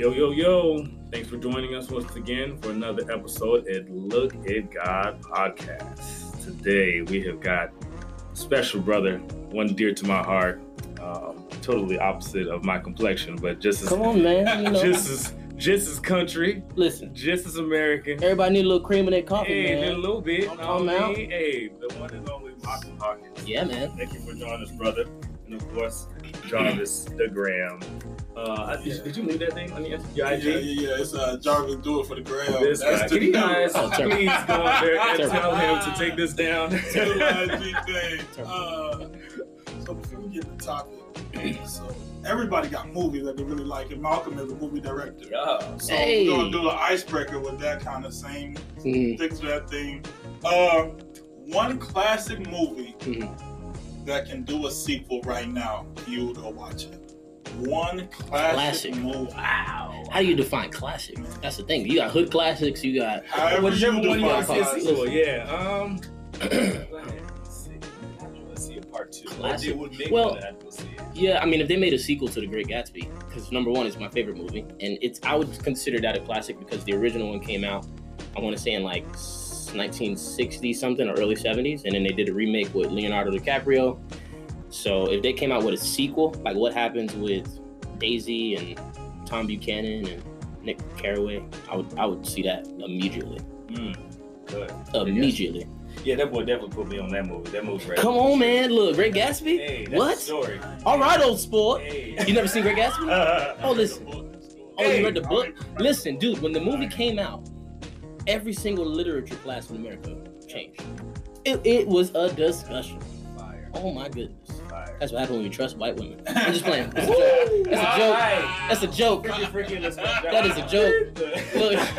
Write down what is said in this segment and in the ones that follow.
Yo, yo, yo. Thanks for joining us once again for another episode at Look at God podcast. Today we have got a special brother, one dear to my heart, um, totally opposite of my complexion, but just as Come on, man. You know, just as just as country, listen. just as American. Everybody need a little cream in their coffee, Hey, a little bit. Come know on, what I man. mean? Hey, the one and only Michael Hawkins. Yeah, man. Thank you for joining us, brother. And of course, Jarvis the Graham. Uh, did, you- did you leave that thing on the your Yeah, yeah, yeah. It's uh, Jarvis do it for the gram. This guy. That's Can you guys Oh, please go out there and tell him to take this down? IG thing. Uh, so before we get to the topic, so everybody got movies that they really like, and Malcolm is a movie director. yeah. So Hey. we're gonna do an icebreaker with that kind of same stick to that thing. Uh, one classic movie Mhm. that can do a sequel right now. You would go watch it. One classic, Classic. movie. Wow. How do you define classic? That's the thing. You got hood classics. You got However Whichever you one you want to see a classic. yeah. Um, let's see. Let's see a part two. Classic. It would make Well- that we'll see it. yeah. I mean, if they made a sequel to The Great Gatsby, because number one is my favorite movie, and it's I would consider that a classic because the original one came out. I want to say in like 1960 something or early 70s, and then they did a remake with Leonardo DiCaprio. So if they came out with a sequel, like what happens with Daisy and Tom Buchanan and Nick Carraway, I would I would see that immediately. Mm, good. Immediately. Yeah, that boy definitely put me on that movie. That movie's right. Come on, man. Look, Great Gatsby. Hey, What? Story. All right, old sport. Hey. You never seen Great Gatsby? Oh, listen. Oh, Hey. you read the book? Listen, dude, when the movie came out, every single literature class in America changed. It, it was a discussion. Fire. Oh my goodness. Fire. That's what happens when you trust white women. I'm just playing. That's a joke. That's a joke. That's a joke. Freaking, freaking, let's. That is a joke. Look,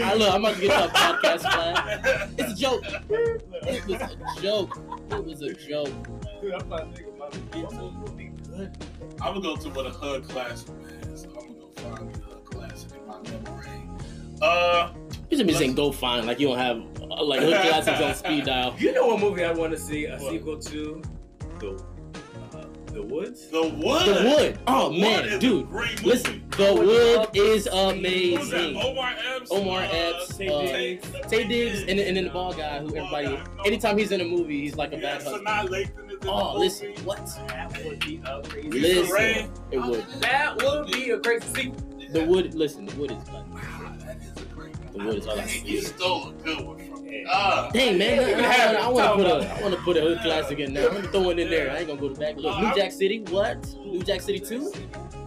I, look, I'm about to get to a podcast class. It's a joke. It was a joke. It was a joke. Dude, I'm not thinking about it. What movie would be good? I'm gonna go to what a hood classic man. So I'm gonna go find me a hood classic in my memory. Uh, You should be saying go find like you don't have like hood classics on speed dial. You know what movie I want to see a What? sequel to? The The Woods. The Wood. The Wood. Oh The man, is a dude. Listen, The Wood is Who was that? amazing. Omar Epps. Omar uh, Epps, Taye uh, Diggs. Taye Diggs, and, and then the ball guy who everybody. guy. Anytime he's in a movie, he's like a Yeah, bad husband. Sanaa Lathan is in Oh, movie. listen, what? That would be a crazy. Listen, Ray. it would. That would be a crazy sequel. The Wood. Listen, The Wood is like. Wow, that is a great The Wood is all I Dang, see. You stole a good one from Dang man, I, have. I, want to put about a, want to put a hood classic in there. I'm gonna throw it in there. I ain't gonna go to back. Look, New Jack City. What? New Jack City two?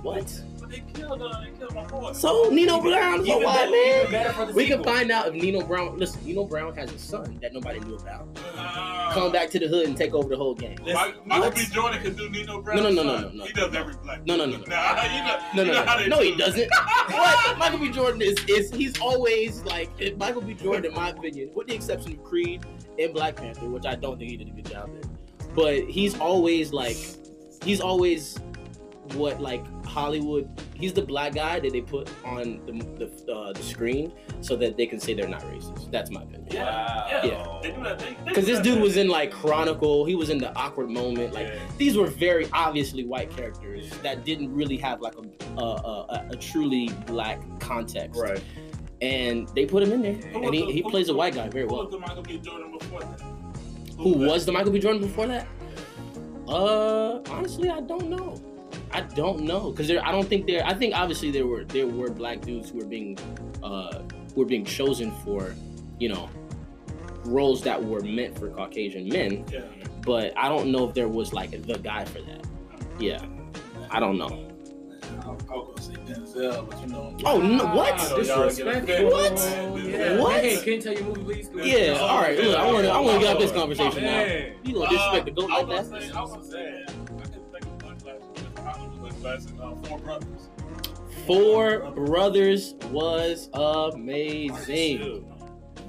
What? But they killed, uh, they killed my boy. So Nino Brown is a Even white man. better for We can find out if Nino Brown. Listen, Nino Brown has a son that nobody knew about. Ah. Come back to the hood and take over the whole game. Mike, Michael B. Jordan can do Nino Brown. No, no, no, no, no, no. He does every black. No, no, no, no. Nah, you know, No, you no, know how no, they no, he doesn't. what? Michael B. Jordan is is he's always like Michael B. Jordan, in my opinion, with the exception of Creed and Black Panther, which I don't think he did a good job in, but he's always like he's always what like Hollywood. He's the black guy that they put on the the, uh, the screen so that they can say they're not racist. That's my opinion. Yeah, Wow. yeah. They do that. They, they Because this dude was in like Chronicle, he was in the awkward moment. Like Yeah. these were very obviously white characters that didn't really have like a a, a, a truly black context. Right. And they put him in there, Who and he, the- he who plays a white guy very Who was well. the Michael B. Jordan before that? Who was the Michael B. Jordan before that? Uh, honestly, I don't know. I don't know because there. I don't think there. I think obviously there were there were black dudes who were being uh who were being chosen for, you know, roles that were meant for Caucasian men. Yeah. But I don't know if there was like the guy for that. Yeah, I don't know. I was gonna say Denzel, but you know. Oh no! What? Ah, disrespectful. What? Yeah. What? Hey, can you tell your movie, please? Yeah. All right. Look, I want to. I want to get out this My conversation now. Man. You gonna disrespect the goat I like was that? gonna I was gonna I was one classic. Uh, Four Brothers. Four Brothers was amazing.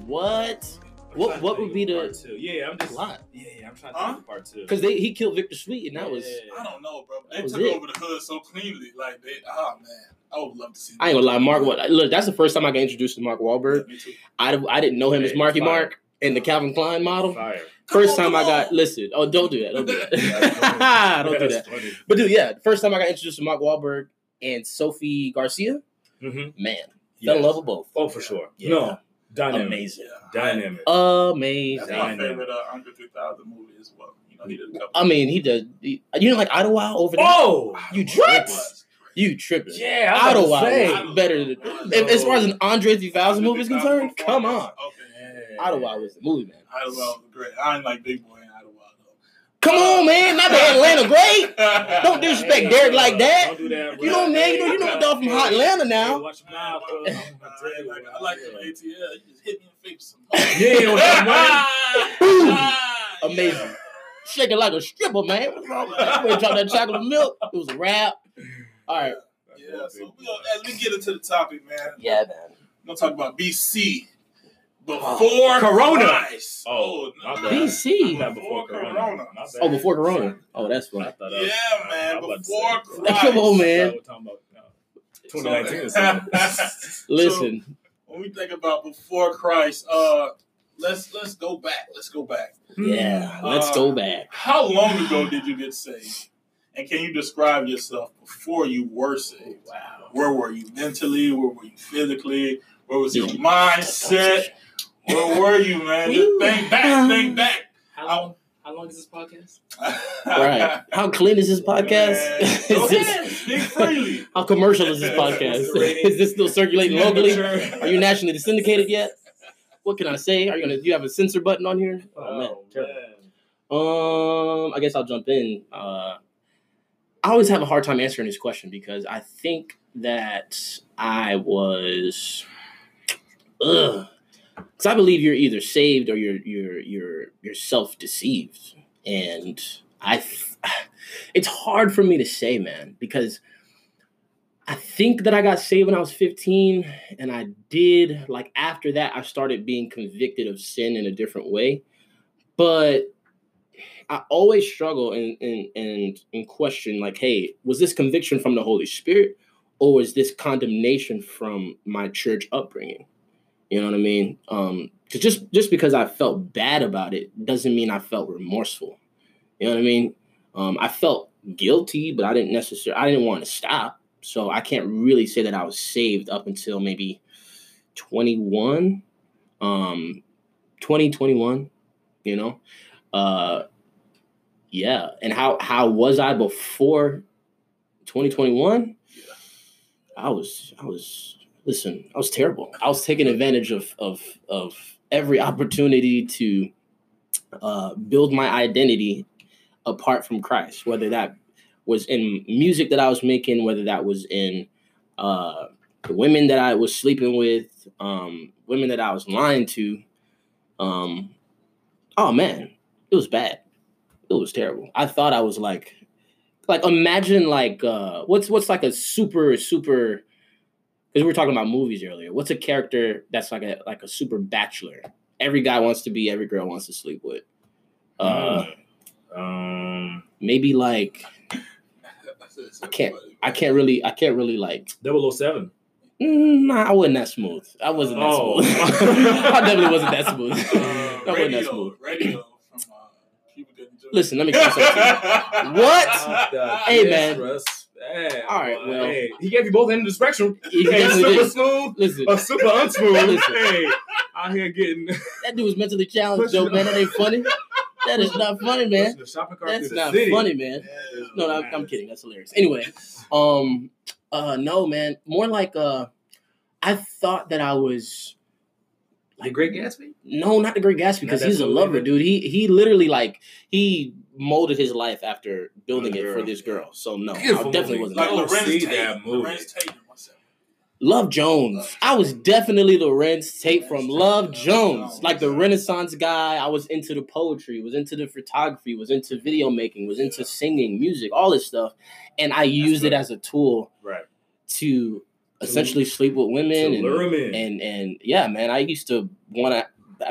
What? What? What would be Part the two? Yeah, I'm just. a lot? Yeah, yeah, I'm trying to Huh? think of part two. Because they he killed Victor Sweet, and that was. I don't know, bro. They took it. over the hood so cleanly. Like they, oh man, I would love to see. I ain't gonna lie, Mark. Wa- Look, that's the first time I got introduced to Mark Wahlberg. Me too. I, I didn't know him as Marky. Mark and the Calvin Klein model. Fire. First Come time on, I got come listen. Oh, don't do that. Don't do that. don't do that. But dude, yeah, first time I got introduced to Mark Wahlberg and Sofia Vergara, Mm-hmm. Man, fell in love with both. Oh, for sure. Yeah. No, dynamic. Amazing. Dynamic. Amazing. That's my favorite uh, Andre 3000 movie as well. You know, he did a couple. I mean, he does. He, you know, like Idlewild over there. oh, You What? tripped? You tripping? yeah. I was about Idlewild say. better than. If, as far as an Andre 3000 movie is concerned, come on. Okay. Idlewild was the movie, man. Idlewild was great. I ain't like Big Boi in Idlewild Come on, man. Not the Atlanta great. Don't disrespect Derek like that. Don't do that. You know, man. You know, you know, a dog from Hot Atlanta Hey, now. watch your mouth. bro. I I'm gonna tell you like, what I like did. the ATL. You just hit me in the face. Yeah, on that Boom. Amazing. Shaking like a stripper, man. What's wrong with that? When drop that chocolate milk, it was a wrap. All right. Yeah, so we gonna, as we get into the topic, man, Yeah, man. we're gonna talk about BC. Before Oh, Corona. Christ. Oh, my no. BC. Not before Before Corona. Corona. My. Oh, before Corona. Oh, that's what I thought that Yeah, was- man, I was about to before say- Christ. Come on, man. We're talking about no, 2019 or something. Listen. when we think about before Christ, uh, let's let's go back. Let's go back. Yeah, Uh, let's go back. How long ago did you get saved? And can you describe yourself before you were saved? Wow. Where were you mentally? Where were you physically? Where was your mindset? Where were you, man? Just think back, think back. How long? How long is this podcast? Right. How clean is this podcast? Is this- speak freely. how commercial is this podcast? is this still circulating locally? Are you nationally syndicated yet? What can I say? Are you gonna? Do you have a censor button on here? Oh man. man. Um, I guess I'll jump in. Uh, I always have a hard time answering this question because I think that I was, ugh, because I believe you're either saved or you're you're you're you're self deceived, and I, it's hard for me to say, man, because I think that I got saved when I was 15, and I did like after that I started being convicted of sin in a different way, but I always struggle and and and and question like, hey, was this conviction from the Holy Spirit, or was this condemnation from my church upbringing? You know what I mean? Um, 'cause just just because I felt bad about it doesn't mean I felt remorseful. You know what I mean? Um, I felt guilty, but I didn't necessarily I didn't want to stop. So I can't really say that I was saved up until maybe 21. Um 2021, you know? Uh yeah. And how how was I before 2021? I was I was listen, I was terrible. I was taking advantage of of of every opportunity to uh, build my identity apart from Christ, whether that was in music that I was making, whether that was in uh, the women that I was sleeping with, um, women that I was lying to. Um, oh man, it was bad. It was terrible. I thought I was like, like imagine like uh, what's what's like a super super because we were talking about movies earlier. What's a character that's like a like a super bachelor? Every guy wants to be, every girl wants to sleep with. Uh, Um, maybe like I can't- I can't really, I can't really like. 007. Mm, nah, I wasn't that smooth. I wasn't that Oh. smooth. I definitely wasn't that smooth. Uh, I wasn't that smooth. radio from uh, Cuba Gooding Jr. Listen, let me tell you something. What? Hey, man. Hey, All right, well. hey, he gave you both ends of the spectrum. He definitely super smooth, Listen, or super unsmooth. Listen. hey, out here getting that dude was mentally challenged, though, man. That ain't funny. That is not funny, man. pushing the shopping cart That's not city. funny, man. No, no, I'm, I'm kidding. That's hilarious. Anyway, um, uh, no, man. More like uh, I thought that I was The Great Gatsby. no, not the Great Gatsby because he's a lover, dude. He he literally like he molded his life after building it for this girl. So no, I definitely movie. wasn't. Like I Larenz see Tate. that movie. Larenz Tate. Love Jones. I was definitely Larenz Tate from Love Jones. Like the Renaissance guy. I was into the poetry, was into the photography, was into video making, was into singing, music, all this stuff. And I used it as a tool Right. to essentially sleep with women To and, lure him in. and and yeah, man, I used to want to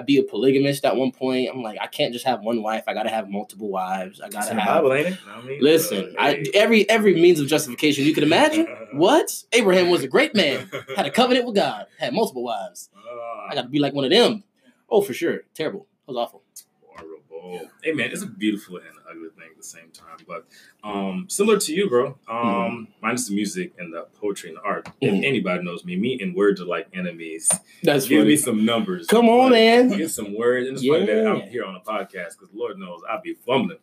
be a polygamist at one point. I'm like, I can't just have one wife. I gotta have multiple wives. I gotta have. Bible, ain't it? I mean, Listen, uh, I, every every means of justification you could imagine. What? Abraham was a great man. Had a covenant with God. Had multiple wives. Ah, I got to be like one of them. Oh, for sure. Terrible. That was awful. Oh, hey man, it's a beautiful and ugly thing at the same time. But um, similar to you, bro. Um, minus the music and the poetry and the art. If Mhm. anybody knows me, me and words are like enemies. That's Give me some numbers. Come on, man. Get some words. And it's funny that I'm here on a podcast because Lord knows I'll be fumbling.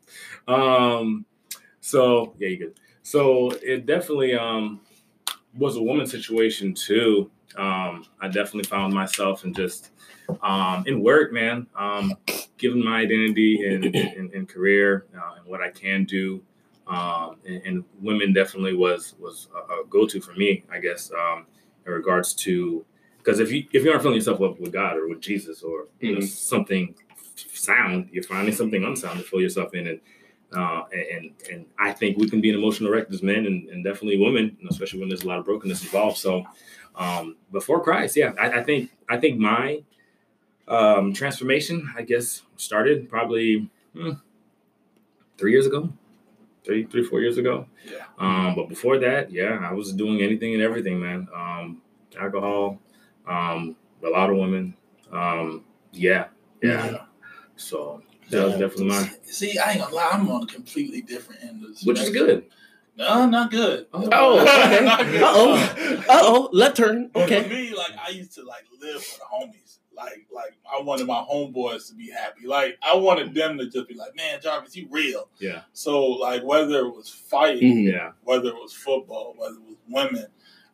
Um, so yeah, you good. So it definitely um was a woman situation too. Um, I definitely found myself in just um in work, man. Um, given my identity and career uh, and what I can do. Um, and, and women definitely was was a, a go to for me, I guess, um, in regards to because if you if you aren't filling yourself up with God or with Jesus or you know Mhm. something sound, you're finding something unsound to fill yourself in, and uh, and and I think we can be an emotional wreck as men and, and definitely women, especially when there's a lot of brokenness involved. So um, before Christ, yeah, I, I think I think my um, transformation, I guess, started probably hmm, three years ago, three three four years ago. Yeah. Um, but before that, yeah, I was doing anything and everything, man. Um, alcohol, um, a lot of women. Um, yeah, yeah. So that was definitely mine, See, I ain't gonna lie, I'm on a completely different end of the which is good. No, not good. Oh, okay. Not good. Uh-oh. Uh oh, left turn. But Okay. for me, like I used to like live for the homies. Like, like I wanted my homeboys to be happy. Like I wanted them to just be like, "Man, Jarvis, you real." Yeah, So like whether it was fighting, Mhm. yeah, whether it was football, whether it was women,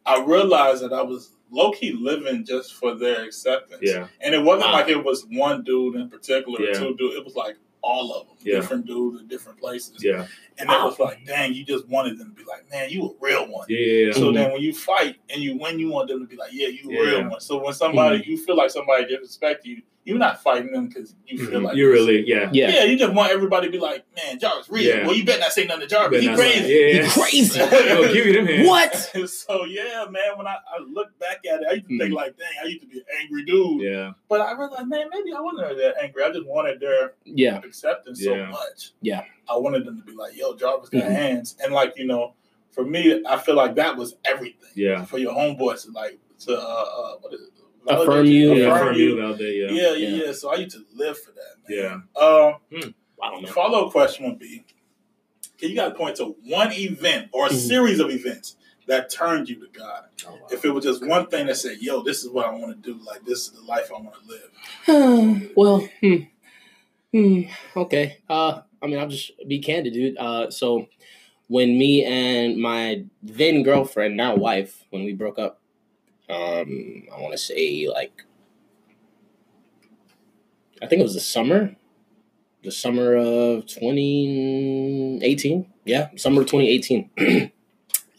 I realized that I was low key living just for their acceptance. yeah, And it wasn't Wow. like it was one dude in particular, or Yeah. two dudes. It was like all of them, Yeah. different dudes in different places. yeah, And it was like, dang, you just wanted them to be like, man, you a real one. yeah, yeah, yeah. So Mhm. then when you fight and you win, you want them to be like, yeah, you a Yeah. real one. So when somebody, you feel like somebody disrespect you, you're not fighting them because you feel like you really, yeah, Yeah. yeah, you just want everybody to be like, man, Jarvis real. Yeah. Well, you better not say nothing to Jarvis. But He crazy. right. Yeah, You yeah. crazy. Yo, give you them hands. What? so yeah, man. When I, I look back at it, I used to think Mhm. like, dang, I used to be an angry dude. Yeah, But I realized, man, maybe I wasn't that angry. I just wanted their Yeah. acceptance Yeah. so much. Yeah. I wanted them to be like, yo, Jarvis got Mhm. hands. And like, you know, for me, I feel like that was everything. yeah, For your homeboys to like to uh, uh what is it? Affirm Validate you. yeah. Affirm Affirm you. you about that. Yeah, Yeah, yeah, Yeah. yeah. So I used to live for that, man. yeah. Um Wow, man. follow up question would be can you guys point to one event or a Mhm. series of events that turned you to God? If it was just one thing that said, yo, this is what I want to do, like this is the life I want to live. well, hmm. Hmm. Okay. Uh, I mean, I'll just be candid, dude. Uh, so when me and my then girlfriend, now wife, when we broke up, um, I want to say like, I think it was the summer, the summer of 2018. Yeah, summer of 2018.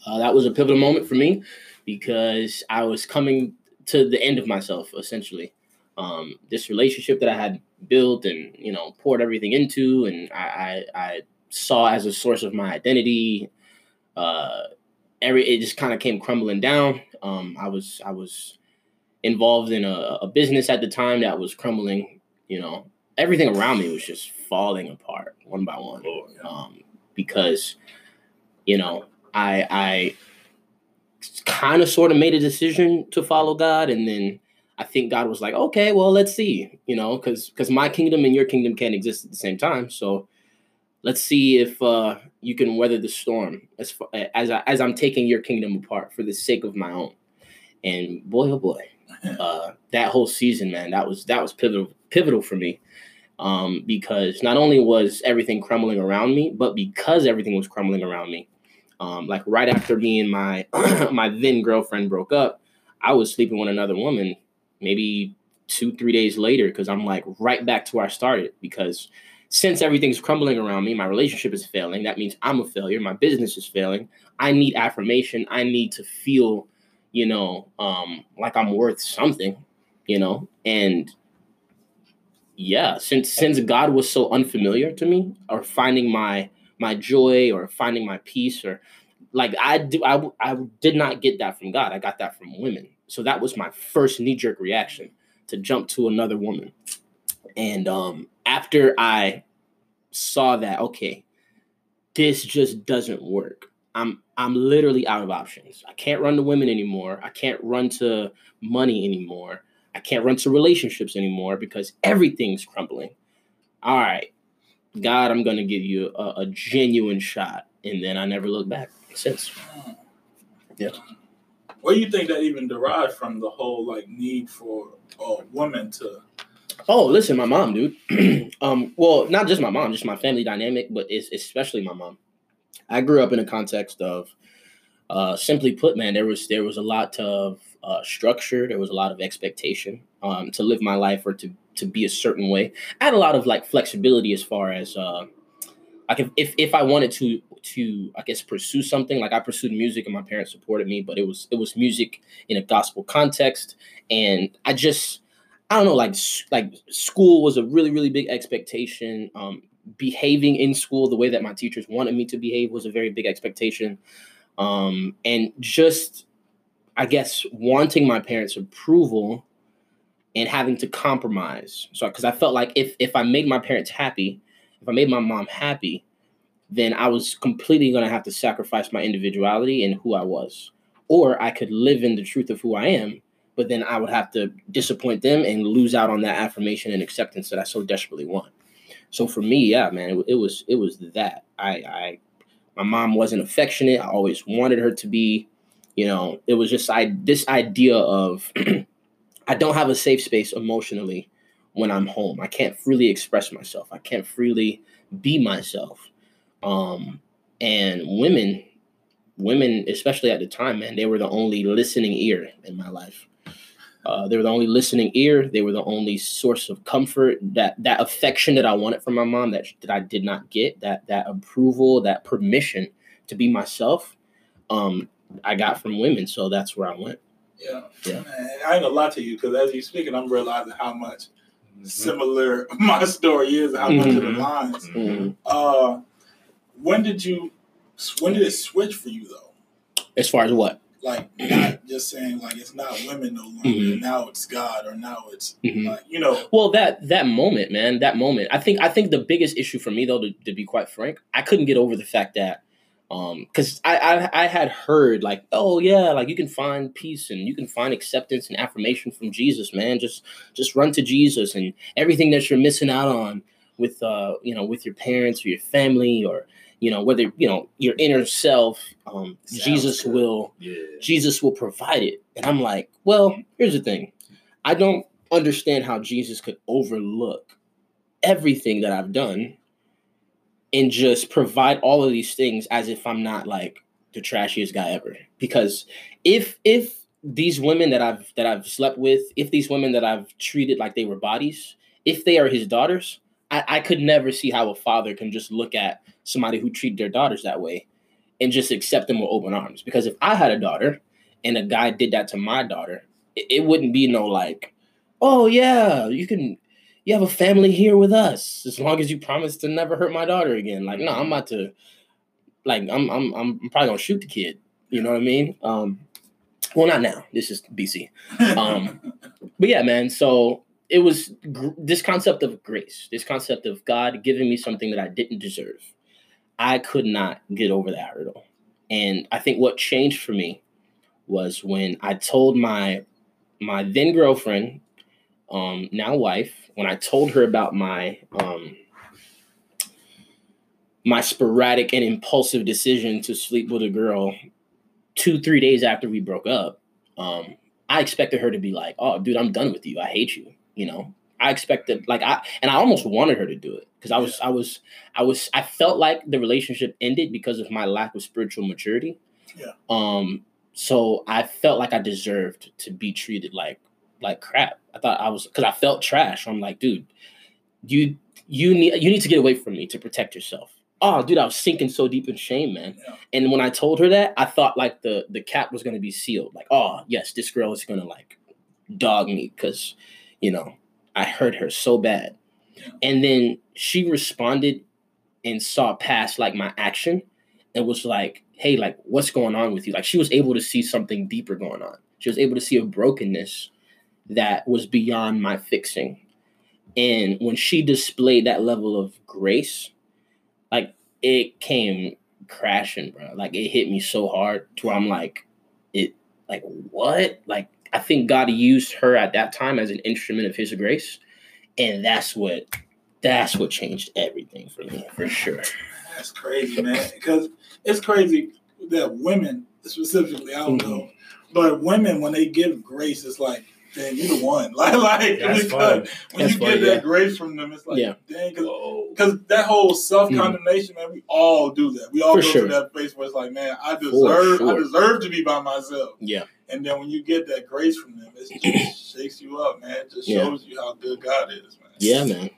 uh, that was a pivotal moment for me because I was coming to the end of myself, essentially. Um, this relationship that I had built and you know poured everything into, and I, I, I saw as a source of my identity. Uh, every it just kind of came crumbling down. Um, I was I was involved in a, a business at the time that was crumbling. You know, everything around me was just falling apart one by one. Um, because you know I I kind of sort of made a decision to follow God, and then I think God was like, okay, well, let's see, you know, because because my kingdom and your kingdom can't exist at the same time, so let's see if uh, you can weather the storm as far, as I, as I'm taking your kingdom apart for the sake of my own. And boy, oh boy, uh, that whole season, man, that was that was pivotal pivotal for me. Um, because not only was everything crumbling around me, but because everything was crumbling around me, um, like right after me and my my then girlfriend broke up, I was sleeping with another woman maybe two three days later because I'm like right back to where I started because since everything's crumbling around me, my relationship is failing. That means I'm a failure. My business is failing. I need affirmation. I need to feel, you know, um, like I'm worth something, you know, and yeah, since since God was so unfamiliar to me, or finding my my joy, or finding my peace, or like I do, I I did not get that from God. I got that from women. So that was my first knee jerk reaction to jump to another woman. And um, after I saw that, okay, this just doesn't work. I'm I'm literally out of options. I can't run to women anymore. I can't run to money anymore. I can't run to relationships anymore because everything's crumbling. All right. God, I'm gonna give you a, a genuine shot, and then I never looked back since. Yeah. Where do you think that even derived from the whole like need for uh, a woman to? Oh, listen, my mom, dude. um, well, not just my mom, just my family dynamic, but it's especially my mom. I grew up in a context of, uh, simply put, man, there was there was a lot of uh, structure, there was a lot of expectation um, to live my life or to to be a certain way. I had a lot of like flexibility as far as uh, like if, if if I wanted to to I guess pursue something, like I pursued music and my parents supported me, but it was it was music in a gospel context, and I just I don't know, like like school was a really really big expectation. Um, behaving in school the way that my teachers wanted me to behave was a very big expectation, um, and just I guess wanting my parents' approval and having to compromise. So because I felt like if if I made my parents happy, if I made my mom happy, then I was completely going to have to sacrifice my individuality and who I was. Or I could live in the truth of who I am, but then I would have to disappoint them and lose out on that affirmation and acceptance that I so desperately want. So for me, yeah, man, it, it was it was that. I I my mom wasn't affectionate. I always wanted her to be, you know, it was just I this idea of I don't have a safe space emotionally when I'm home. I can't freely express myself. I can't freely be myself. Um, and women, women, especially at the time, man, they were the only listening ear in my life. Uh, they were the only listening ear. They were the only source of comfort. That that affection that I wanted from my mom that that I did not get. That that approval, that permission to be myself. Um, I got from women, so that's where I went. Yeah, Yeah. Man, I ain't gonna lie to you because as you're speaking, I'm realizing how much similar my story is, how much of the Mhm. lines. Mhm. Uh, when did you? When did it switch for you though? As far as what? Like not just saying like it's not women no longer. Mhm. Now it's God, or now it's Mhm. like you know. Well, that that moment, man, that moment. I think I think the biggest issue for me, though, to, to be quite frank, I couldn't get over the fact that, um, because I, I I had heard like, oh yeah, like you can find peace and you can find acceptance and affirmation from Jesus, man. Just just run to Jesus and everything that you're missing out on with uh you know with your parents or your family or you know whether you know your inner self, um, Jesus good. will Yeah. Jesus will provide it. And I'm like, well, here's the thing. I don't understand how Jesus could overlook everything that I've done and just provide all of these things as if I'm not like the trashiest guy ever. Because if if these women that I've that I've slept with, if these women that I've treated like they were bodies, if they are his daughters, I, I could never see how a father can just look at somebody who treated their daughters that way and just accept them with open arms. Because if I had a daughter and a guy did that to my daughter, it, it wouldn't be no like, oh yeah, you can you have a family here with us as long as you promise to never hurt my daughter again. Like, no, I'm about to like I'm I'm I'm probably gonna shoot the kid. You know what I mean? Um well not now. This is BC. Um, But yeah, man, so it was gr- this concept of grace, this concept of God giving me something that I didn't deserve. I could not get over that hurdle. And I think what changed for me was when I told my my then girlfriend, um, now wife, when I told her about my um my sporadic and impulsive decision to sleep with a girl two, three days after we broke up, um, I expected her to be like, "Oh, dude, I'm done with you. I hate you." You know, I expected like I and I almost wanted her to do it because I was I was I was I felt like the relationship ended because of my lack of spiritual maturity. Yeah. Um. So I felt like I deserved to be treated like like crap. I thought I was because I felt trash. I'm like, dude, you you need you need to get away from me to protect yourself. Oh, dude, I was sinking so deep in shame, man. Yeah. And when I told her that, I thought like the the cap was gonna be sealed. Like, oh yes, this girl is gonna like dog me because you know I hurt her so bad. And then she responded and saw past like my action and was like, hey, like what's going on with you? Like she was able to see something deeper going on. She was able to see a brokenness that was beyond my fixing. And when she displayed that level of grace, like it came crashing, bro. Like it hit me so hard to where I'm like, it like what? Like I think God used her at that time as an instrument of his grace. And that's what that's what changed everything for me, for sure. That's crazy, man. Because it's crazy that women specifically, I don't know, mm-hmm. but women when they give grace, it's like, dang, you the one. Like, like That's because fun. when That's you funny, get yeah. that grace from them, it's like, Yeah. dang, because that whole self condemnation, man, we all do that. We all For go sure. through that place where it's like, man, I deserve, I deserve to be by myself. Yeah. And then when you get that grace from them, it just shakes you up, man. It just Yeah. shows you how good God is, man. Yeah, man.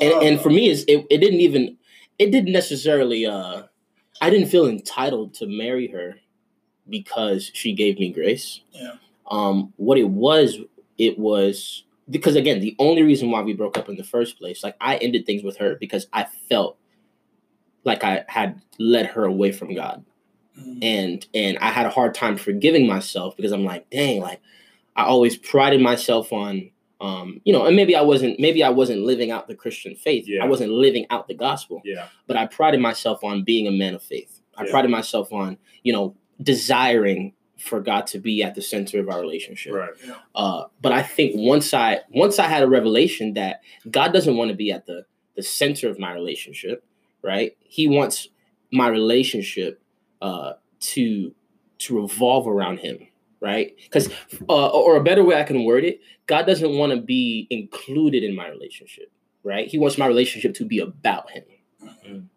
And, Uh, and for me, it's, it, it didn't even, it didn't necessarily, uh, I didn't feel entitled to marry her because she gave me grace. Yeah. Um, what it was, it was because again, the only reason why we broke up in the first place, like I ended things with her because I felt like I had led her away from God. mm, and and I had a hard time forgiving myself because I'm like, dang, like I always prided myself on um, you know, and maybe I wasn't maybe I wasn't living out the Christian faith. Yeah. I wasn't living out the gospel, Yeah. but I prided myself on being a man of faith. I Yeah. prided myself on, you know, desiring for God to be at the center of our relationship. Right. Uh, but I think once I once I had a revelation that God doesn't want to be at the the center of my relationship, right? He wants my relationship uh, to to revolve around Him, right? Because uh, or a better way I can word it, God doesn't want to be included in my relationship, right? He wants my relationship to be about Him.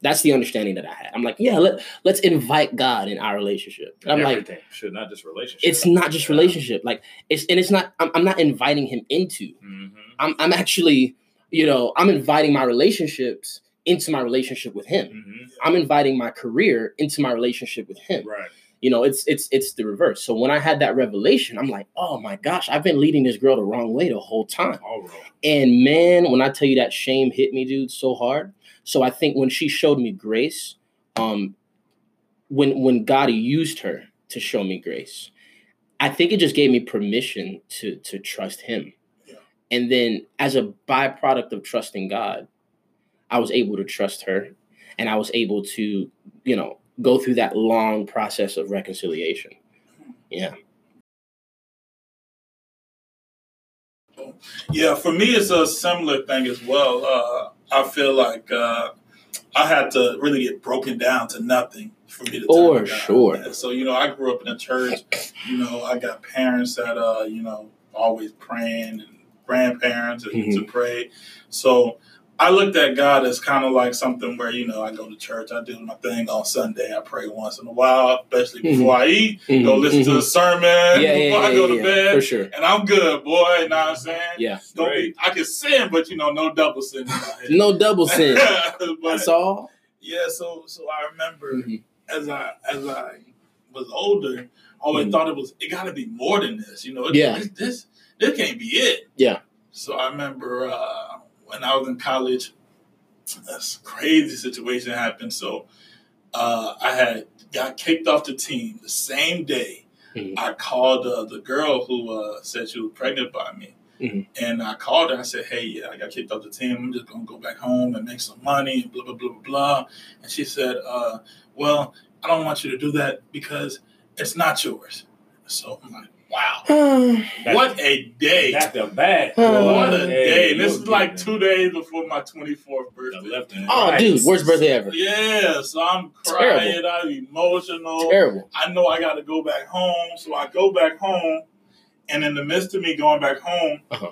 That's the understanding that I had. I'm like, yeah, let let's invite God in our relationship. And I'm like, should not just relationship. it's not just relationship like it's and it's not i'm, I'm not inviting him into hmm I'm, I'm actually you know i'm inviting my relationships into my relationship with him hmm i'm inviting my career into my relationship with him Right. you know it's it's it's the reverse so when i had that revelation i'm like oh my gosh i've been leading this girl the wrong way the whole time and man, when I tell you that shame hit me, dude, so hard. So I think when she showed me grace, um, when when God used her to show me grace, I think it just gave me permission to to trust Him. Yeah. And then as a byproduct of trusting God, I was able to trust her, and I was able to, you know, go through that long process of reconciliation. Yeah. Yeah, for me, it's a similar thing as well. Uh, I feel like uh, I had to really get broken down to nothing for me to. For sure. Yeah, So you know, I grew up in a church. You know, I got parents that uh, you know always praying and grandparents and Mhm. to pray. So I looked at God as kind of like something where you know I go to church, I do my thing on Sunday, I pray once in a while, especially before I eat. Go Mhm, listen to mhm. a sermon yeah, yeah, before I go yeah, to yeah, bed, for sure. and I'm good, boy. You know what I'm saying? Yeah. Don't Great. be, I can sin, but you know, no double sin. in my head. No double sin. but That's all. yeah, so so I remember Mhm. as I as I was older, I always thought it was it got to be more than this. You know, it, Yeah. this, this this can't be it. Yeah. So I remember uh, when I was in college, this crazy situation happened. So uh, I had got kicked off the team the same day. Mhm. I called uh, the girl who uh, said she was pregnant by me. Mhm. And I called her. I said, "Hey, yeah, I got kicked off the team. I'm just gonna go back home and make some money." And blah blah blah blah blah. And she said, uh, "Well, I don't want you to do that because it's not yours." So I'm like, "Wow, what a day! That's the bad. What a day!" And this is like get two days before my 24th birthday. left Oh, right. dude, worst birthday ever. Yeah, so I'm crying. I'm emotional. Terrible. I know I got to go back home. So I go back home. And in the midst of me going back home, Uh-huh.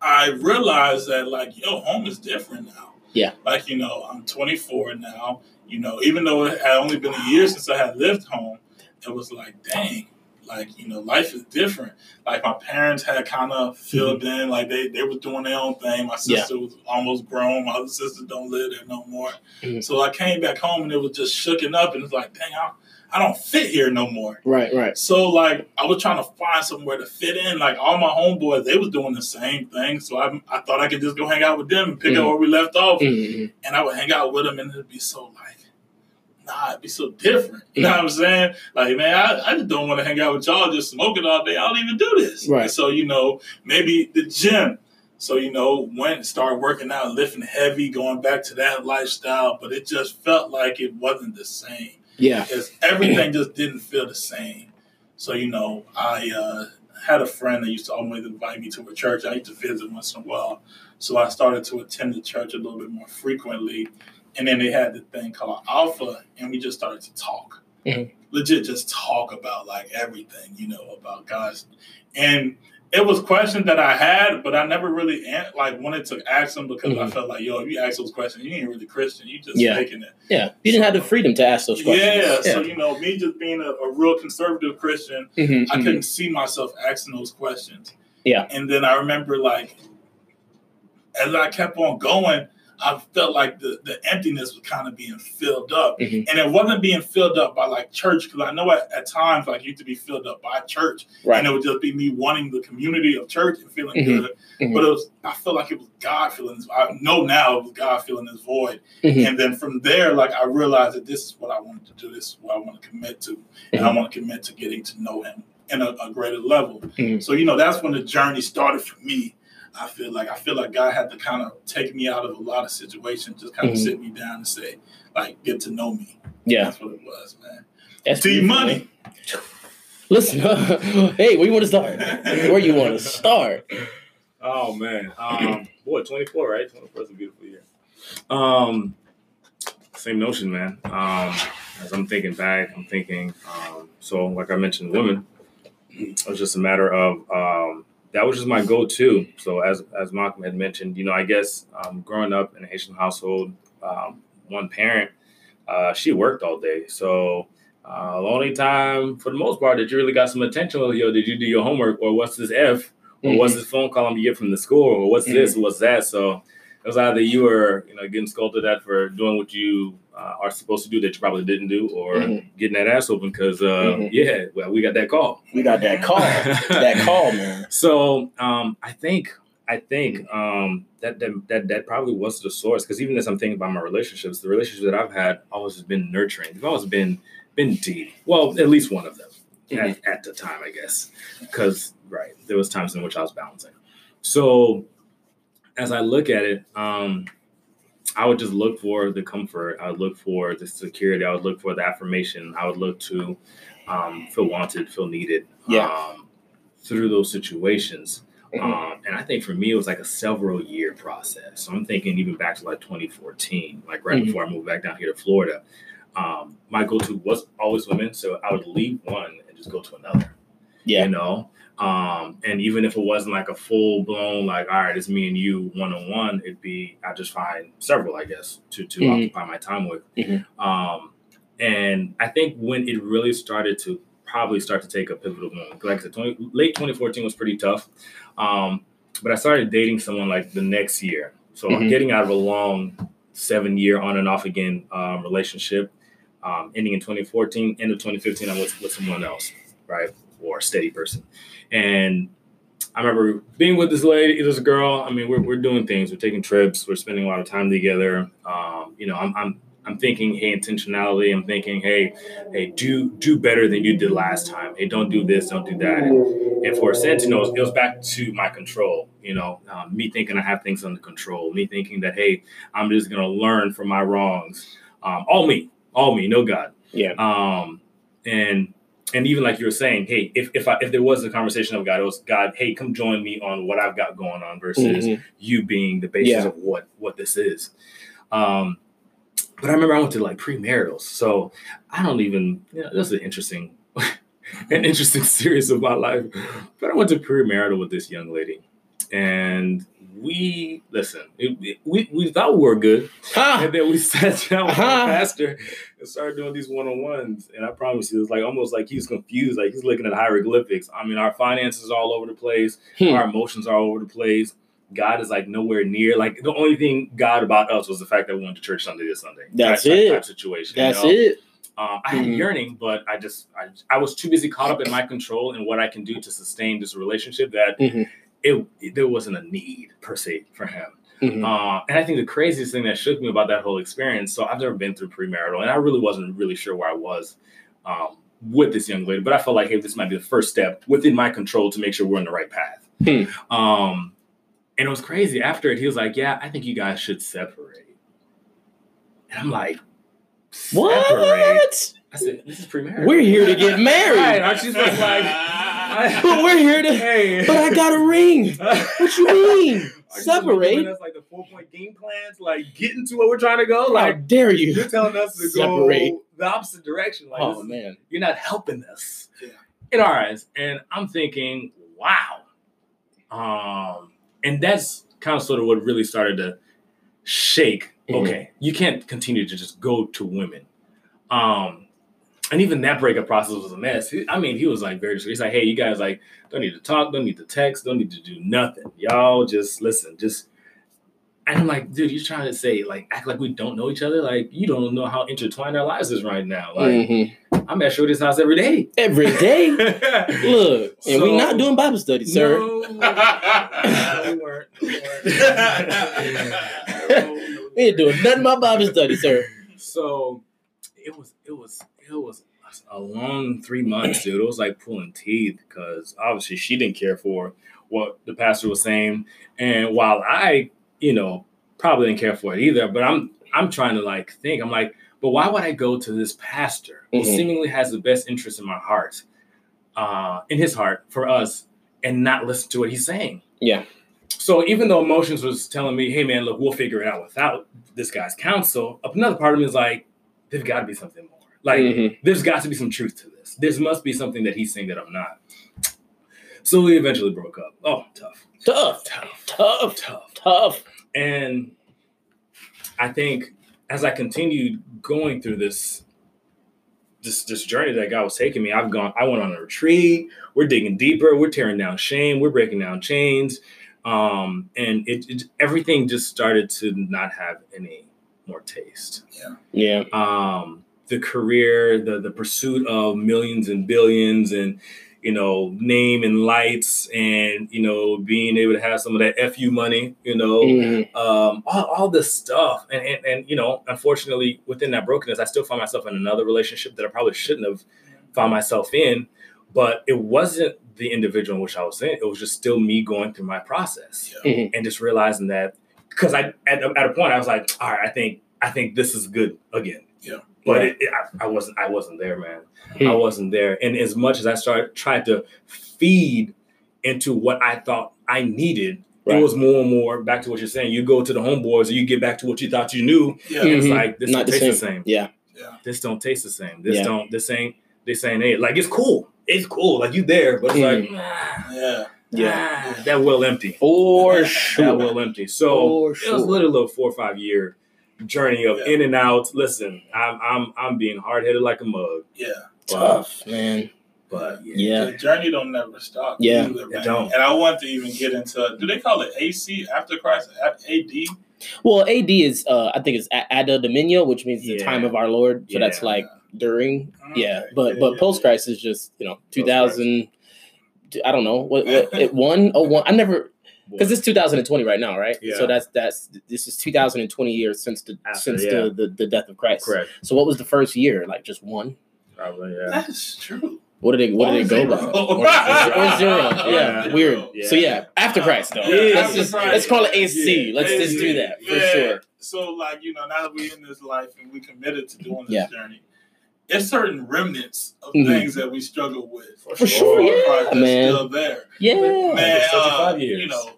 I realized that, like, yo, home is different now. Yeah. Like, you know, I'm 24 now. You know, even though it had only been a year since I had lived home, it was like, dang, like, you know, life is different. Like, my parents had kind of filled in, like, they, they was doing their own thing. My Mm-hmm. Yeah. sister was almost grown. My other sister don't live there no more. Mhm. So I came back home and it was just shooken up. And it's like, dang, I, I don't fit here no more. Right, right. So like I was trying to find somewhere to fit in. Like all my homeboys, they was doing the same thing. So I, I thought I could just go hang out with them and pick up Mhm. where we left off. Mhm. And I would hang out with them, and it'd be so like, nah, it'd be so different. You know what I'm saying? Like man, I, I just don't want to hang out with y'all just smoking all day. I don't even do this. Right. And so you know maybe the gym. So you know went and started working out, lifting heavy, going back to that lifestyle. But it just felt like it wasn't the same Yeah. because everything just didn't feel the same. So you know, I uh, had a friend that used to always invite me to a church. I used to visit once in a while. So I started to attend the church a little bit more frequently. And then they had the thing called Alpha, and we just started to talk. Mhm. Legit, just talk about like everything, you know, about God's. And it was questions that I had, but I never really like wanted to ask them because I Mhm. felt like, yo, if you ask those questions, you ain't really Christian. You just Yeah. faking it. Yeah, you didn't have the freedom to ask those questions. Yeah, so you know, me just being a, a real conservative Christian, Mhm, I mhm. couldn't see myself asking those questions. Yeah. And then I remember like as I kept on going, I felt like the, the emptiness was kind of being filled up. Mhm. And it wasn't being filled up by like church, because I know at, at times like you used to be filled up by church. Right. And it would just be me wanting the community of church and feeling Mhm. good. Mhm. But it was I felt like it was God feeling this. I know now it was God feeling this void. Mhm. And then from there, like I realized that this is what I wanted to do. This is what I want to commit to, and I want to commit to getting to know Him in a, a greater level. Mhm. So you know, that's when the journey started for me. I feel like I feel like God had to kind of take me out of a lot of situations, just kind of Mhm. sit me down and say, like, get to know me. Yeah, That's what it was, man. that's T money. Listen, hey, where you want to start? Where you want to start? Oh man, um, boy, twenty four, right? Twenty four is a beautiful year. Um, same notion, man. Um, as I'm thinking back, I'm thinking. Um, so, like I mentioned, women. It was just a matter of um, that was just my go-to. So, as as Malcolm had mentioned, you know, I guess um, growing up in a Haitian household, um, one parent, uh, she worked all day, so. Uh, the only time, for the most part, that you really got some attention was, yo, did you do your homework or what's this F? or what's this phone call you get from the school, or what's this, what's that. So it was either you were, you know, getting scolded at for doing what you uh, are supposed to do that you probably didn't do, or Mhm. getting that ass open because, uh, Mhm. yeah, well, we got that call. We got that call. that call, man. So um, I think I think um, that, that that that probably was the source because even as I'm thinking about my relationships, the relationships that I've had always has been nurturing. They've always been been deep. Well, at least one of them at, at the time, I guess, because right there was times in which I was balancing. So as I look at it, um, I would just look for the comfort. I would look for the security. I would look for the affirmation. I would look to um, feel wanted, feel needed. Yeah. Um, through those situations. Mhm. Um, and I think for me, it was like a several year process. So I'm thinking even back to like 2014, like right Mhm. before I moved back down here to Florida. Um, my go to was always women. So I would leave one and just go to another Yeah. you know um and even if it wasn't like a full blown like all right it's me and you one on one it'd be i just find several i guess to to Mhm. occupy my time with Mhm. um and i think when it really started to probably start to take a pivotal moment like i said 20, late 2014 was pretty tough um but i started dating someone like the next year so i'm Mhm. getting out of a long seven year on and off again um, relationship um, ending in 2014 end of 2015 i'm with, with someone else right or a steady person. And I remember being with this lady, this girl. I mean, we're, we're doing things. We're taking trips. We're spending a lot of time together. Um, you know, I'm, I'm I'm thinking, hey, intentionality. I'm thinking, hey, hey, do do better than you did last time. Hey, don't do this, don't do that. And, and for a sense, you know, it was back to my control. You know, um, me thinking I have things under control. Me thinking that, hey, I'm just gonna learn from my wrongs. Um, all me, all me, no God. Yeah. Um, and and even like you were saying, hey, if if I if there was a conversation of God, it was God, hey, come join me on what I've got going on versus Mhm. you being the basis Yeah. of what what this is. Um, but I remember I went to like premaritals, so I don't even. You know, this is an interesting, an interesting series of my life. But I went to premarital with this young lady, and we listen. It, we we thought we were good, Ha! and then we sat down with our pastor and started doing these one on ones. And I promise you, it was like almost like he's confused, like he's looking at hieroglyphics. I mean, our finances are all over the place, Hmm. our emotions are all over the place. God is like nowhere near. Like the only thing God about us was the fact that we went to church Sunday to Sunday. That's type, it. Type situation. you That's know? it. Um, I had Mhm. yearning, but I just I, I was too busy caught up in my control and what I can do to sustain this relationship that Mhm. It, it there wasn't a need per se for him. Mhm. Uh, and I think the craziest thing that shook me about that whole experience. So I've never been through premarital, and I really wasn't really sure where I was um, with this young lady. But I felt like, hey, this might be the first step within my control to make sure we're on the right path. Hmm. Um, and it was crazy. After it, he was like, "Yeah, I think you guys should separate." And I'm like, "Separate?" What? I said, "This is premarital." We're here to get married. Right. And she's just like, but we're here to. Hey. But I got a ring. What you mean? Are Separate? us like the four point game plans, like getting to where we're trying to go. How Like dare you? you're telling us to Separate. go the opposite direction. Like Oh man. you're not helping us Yeah. in our eyes. And I'm thinking, wow. Um, and that's kind of sort of what really started to shake. Mhm. Okay, you can't continue to just go to women. Um, and even that breakup process was a mess. He- I mean, he was like very discreet. He's like, hey, you guys like don't need to talk, don't need to text, don't need to do nothing. Y'all just listen, just and I'm like, dude, you're trying to say like act like we don't know each other. Like you don't know how intertwined our lives is right now. Like Mhm. I'm at Shorty's house every day. Every day. Look, and we So- not doing Bible study, sir. No, we weren't. We weren't. We ain't doing nothing but Bible study, sir. So it was it was it was a long three months, dude. It was like pulling teeth because obviously she didn't care for what the pastor was saying, and while I, you know, probably didn't care for it either. But I'm I'm trying to like think. I'm like, but why would I go to this pastor who Mhm. seemingly has the best interest in my heart, uh, in his heart for us, and not listen to what he's saying? Yeah. So even though emotions was telling me, hey man, look, we'll figure it out without this guy's counsel, another part of me is like, there's got to be something more. Like, Mhm. there's got to be some truth to this. There must be something that he's saying that I'm not. So we eventually broke up. Oh, tough, Tough, tough, tough, tough. tough. And I think as I continued going through this this this journey that God was taking me, I've gone. I went on a retreat. We're digging deeper. We're tearing down shame. We're breaking down chains. Um, and it, it everything just started to not have any more taste. Yeah. Yeah. Um, the career, the the pursuit of millions and billions, and you know, name and lights, and you know, being able to have some of that fu money, you know, Mhm. um, all, all this stuff. And, and, and, you know, unfortunately, within that brokenness, I still find myself in another relationship that I probably shouldn't have found myself in. But it wasn't the individual in which I was in. It was just still me going through my process Yeah. Mhm. and just realizing that because I at, at a point I was like, all right, I think I think this is good again. Yeah. But Yeah. it, it, I, I wasn't I wasn't there, man. Hmm. I wasn't there. And as much as I started tried to feed into what I thought I needed, Right. it was more and more back to what you're saying. You go to the homeboys, or you get back to what you thought you knew. Yeah. And it's like this Not don't the taste same. the same. Yeah. Yeah. This don't taste the same. This Yeah. don't. This ain't. This ain't it. Like it's cool. It's cool. Like you there, but it's Mhm. like ah, Yeah. Yeah. ah, that well empty. For sure. That well empty. So For it was sure. literally a four or five year journey of Yeah. in and out. Listen, I'm I'm I'm being hard headed like a mug. Yeah. But, Tough, man. but yeah. Yeah. The journey don't never stop. Yeah. either, man. don't. And I want to even get into. Do they call it AC after Christ? AD. Well, AD is, uh, I think it's A- Anno Domini, which means the time of our Lord. So that's like during. Yeah. Okay. But Yeah, but yeah, post Christ is just you know two thousand. I don't know what, what it one oh one. I never because it's 2020 right now, right? Yeah. So that's that's this is 2020 years since the After, since yeah. the, the the death of Christ. correct. So what was the first year? Like just one? Probably yeah. That's true. What did it what did it go by? Or, or zero? Yeah, Yeah. weird. Yeah. So yeah, after Christ though. Yeah, let's after just Christ. let's call it AC. Yeah. Let's just do that for Yeah. sure. So, like, you know, now that we're in this life and we committed to doing this Yeah. journey, there's certain remnants of Mhm. things that we struggle with. For sure, yeah, Christ that's man. Still there. Yeah. Man, It's such a uh, five years. you know,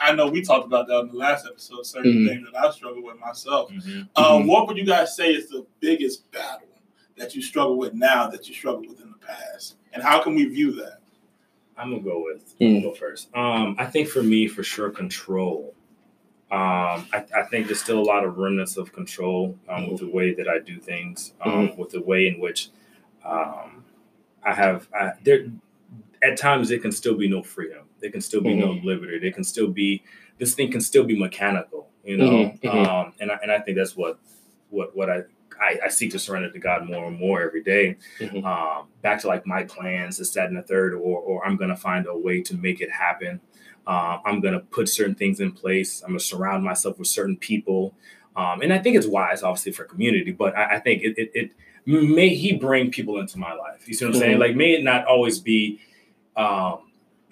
I know we talked about that in the last episode, certain Mhm. things that I struggle with myself. mhm. Um, Mhm. what would you guys say is the biggest battle that you struggle with now that you struggled with in the past? And how can we view that? I'm gonna go with Mm. I'm gonna go first. Um, I think for me, for sure, control. Um, I, I think there's still a lot of remnants of control um, with the way that I do things, um, with the way in which um, I have. I, there, at times, there can still be no freedom. There can still be no liberty. There can still be this thing can still be mechanical, you know. Mhm, mhm. Um, and I, and I think that's what what what I, I I seek to surrender to God more and more every day Mhm. um, back to like my plans, this, that, and the third, or or I'm gonna find a way to make it happen. Um, I'm gonna put certain things in place. I'm gonna surround myself with certain people, um, and I think it's wise, obviously, for community. But I, I think it, it, it may he bring people into my life. You see what I'm saying? Mhm. Like, may it not always be. Um,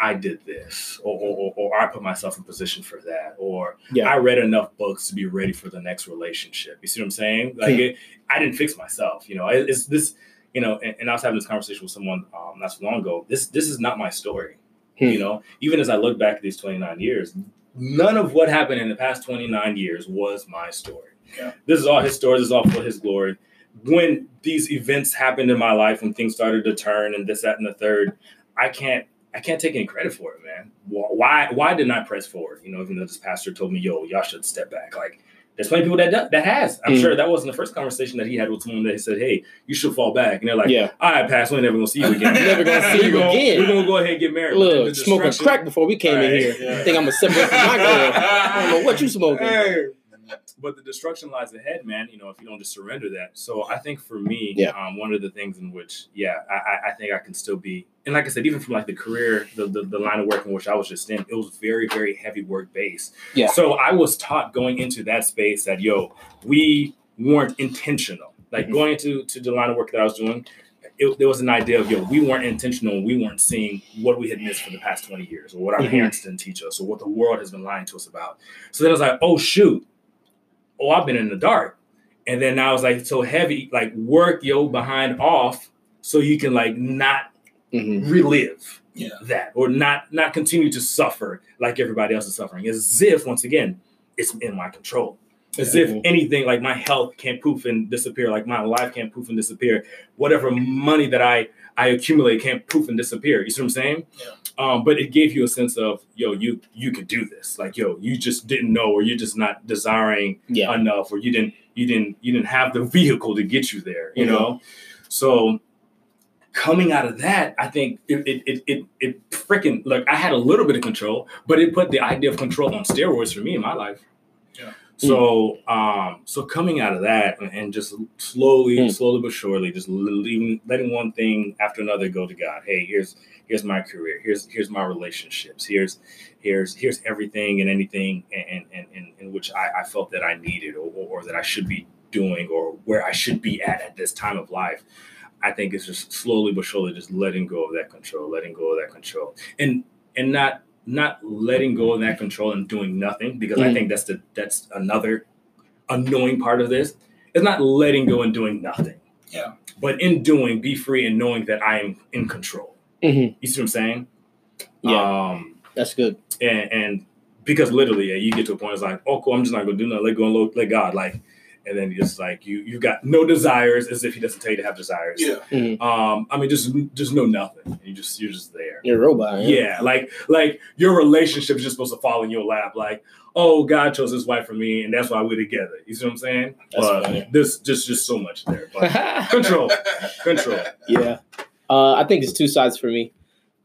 I did this, or, or, or, I put myself in position for that, or Yeah. I read enough books to be ready for the next relationship. You see what I'm saying? Like, it, I didn't fix myself. You know, It- it's this you know, and, and I was having this conversation with someone um, not so long ago. This this is not my story. Hmm. You know, even as I look back at these 29 years, none of what happened in the past 29 years was my story. Yeah. This is all his story. This is all for his glory. When these events happened in my life, when things started to turn and this, that, and the third, I can't I can't take any credit for it, man. Why why didn't I press forward? You know, even though this pastor told me, "Yo, y'all should step back." Like, there's plenty of people that that has. I'm Mm. sure that wasn't the first conversation that he had with someone that he said, "Hey, you should fall back," and they're like, yeah. "All right, pass. We're never gonna see you again. Never gonna see We're you gonna- again. We're gonna go ahead and get married." Look, smoking crack before we came in here. yeah. Think I'm gonna separate from my girl. I don't know what you smoking. Hey. But the destruction lies ahead, man. You know, if you don't just surrender that. So I think for me, Yeah. um, one of the things in which, yeah, I, I- think I can still be, and like I said, even from like the career, the, the the line of work in which I was just in, it was very, very heavy work based. Yeah. So I was taught going into that space that yo, we weren't intentional. Like Mhm. going into to the line of work that I was doing, it, there was an idea of yo, we weren't intentional. We weren't seeing what we had missed for the past twenty years, or what our Mhm. parents didn't teach us, or what the world has been lying to us about. So then I was like, oh shoot, oh I've been in the dark, and then I was like so heavy, like work yo behind off, so you can like not Mhm. relive Yeah. that or not not continue to suffer like everybody else is suffering as if once again it's in my control as if anything like my health can't poof and disappear like my life can't poof and disappear. Whatever money that i i accumulate can't poof and disappear. You see what i'm saying? Um but it gave you a sense of yo you you could do this. Like yo you just didn't know or you're just not desiring Yeah. enough or you didn't you didn't you didn't have the vehicle to get you there you Mhm. know? So coming out of that i think it it it it, it freaking look i had a little bit of control but it put the idea of control on steroids for me in my life Yeah. so um so coming out of that and, and just slowly Mm. slowly but surely just leaving letting one thing after another go to god hey here's here's my career here's here's my relationships here's here's here's everything and anything and and, and in which I, I felt that I needed or, or, or that I should be doing or where I should be at at this time of life. I think it's just slowly but surely just letting go of that control, letting go of that control, and and not not letting go of that control and doing nothing because I Mm. think that's the that's another annoying part of this. It's not letting go and doing nothing. Yeah. But in doing, be free and knowing that I am in control. Mhm. You see what I'm saying? Yeah. Um, That's good. and and because literally, yeah, you get to a point it's like, oh, cool, I'm just not gonna do nothing. Let go and let God, like, and then it's like you you got no desires, as if He doesn't tell you to have desires. Yeah. Um, I mean, just just no nothing. You just you're just there. You're a robot. Yeah, like like your relationship is just supposed to fall in your lap. Like, oh, God chose his wife for me, and that's why we're together. You see what I'm saying? That's but funny. There's just just so much there. But control, control. yeah. Uh, I think it's two sides for me.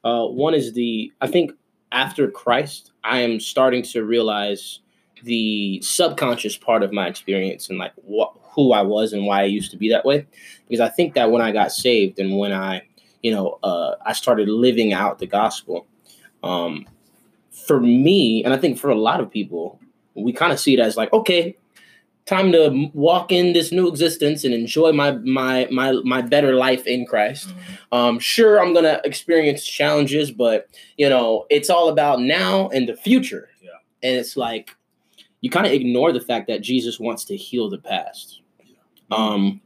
Uh, one is the I think after Christ, I am starting to realize the subconscious part of my experience and like what who I was and why I used to be that way. Because I think that when I got saved and when I, you know, uh, I started living out the gospel, um, for me, and I think for a lot of people, we kind of see it as like, okay, time to walk in this new existence and enjoy my my my my better life in Christ. Um, sure, I'm gonna experience challenges, but you know, it's all about now and the future. Yeah. And it's like you kind of ignore the fact that Jesus wants to heal the past. Um,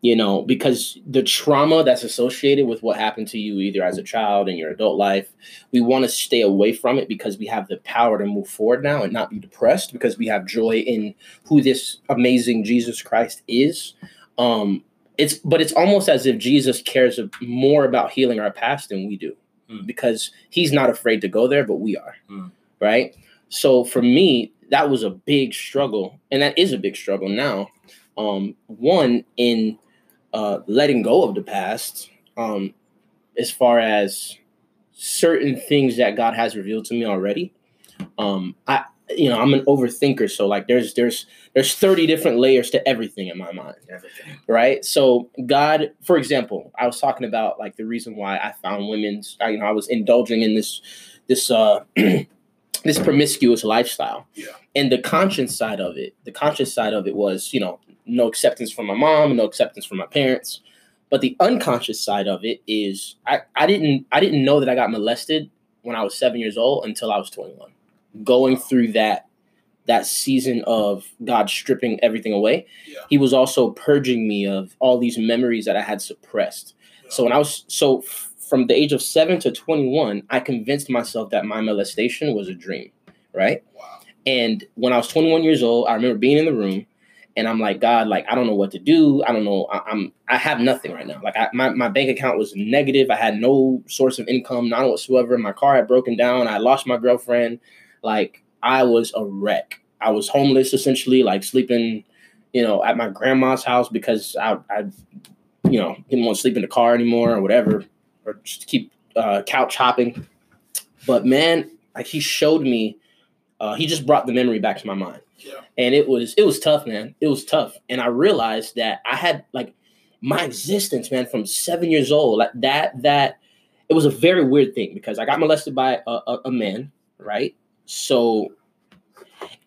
you know, because the trauma that's associated with what happened to you, either as a child in your adult life, we want to stay away from it because we have the power to move forward now and not be depressed because we have joy in who this amazing Jesus Christ is. Um, it's but it's almost as if Jesus cares more about healing our past than we do, Mm. because he's not afraid to go there, but we are, Mm. right? So for me, that was a big struggle, and that is a big struggle now. Um, one in uh, letting go of the past, um, as far as certain things that God has revealed to me already. Um, I, you know, I'm an overthinker, so like, there's there's there's 30 different layers to everything in my mind Everything. right? So God, for example, I was talking about like the reason why I found women's, I, you know, I was indulging in this this uh this promiscuous lifestyle. Yeah. And the conscience side of it, the conscious side of it was, you know, no acceptance from my mom, no acceptance from my parents. But the unconscious side of it is I, I didn't I didn't know that I got molested when I was seven years old until I was 21. Going through that that season of God stripping everything away, Yeah. He was also purging me of all these memories that I had suppressed. So when I was so from the age of seven to 21, I convinced myself that my molestation was a dream, right? Wow. And when I was 21 years old, I remember being in the room and I'm like, God, like, I don't know what to do. I don't know. I, I'm, I have nothing right now. Like I, my, my bank account was negative. I had no source of income, none whatsoever. My car had broken down. I lost my girlfriend. Like I was a wreck. I was homeless essentially, like sleeping, you know, at my grandma's house because I, I, you know, didn't want to sleep in the car anymore or whatever, or just keep uh, couch hopping. But man, like he showed me, uh, he just brought the memory back to my mind. Yeah. and it was it was tough man. It was tough. And i realized that i had like my existence man from seven years old like that that it was a very weird thing because i got molested by a, a, a man right? So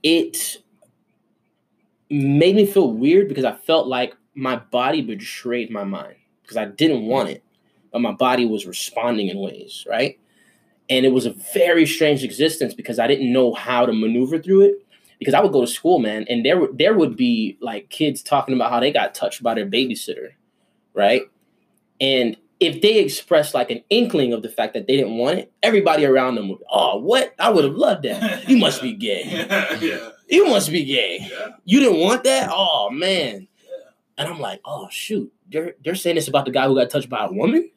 it made me feel weird because i felt like my body betrayed my mind because i didn't want it my body was responding in ways right and it was a very strange existence because i didn't know how to maneuver through it because I would go to school, man, and there would there would be like kids talking about how they got touched by their babysitter, right? And if they expressed like an inkling of the fact that they didn't want it, everybody around them would, oh, what? I would have loved that. You must be gay. Yeah. Yeah. You must be gay. Yeah. You didn't want that? Oh man. Yeah. And I'm like, oh shoot, they're they're saying this about the guy who got touched by a woman.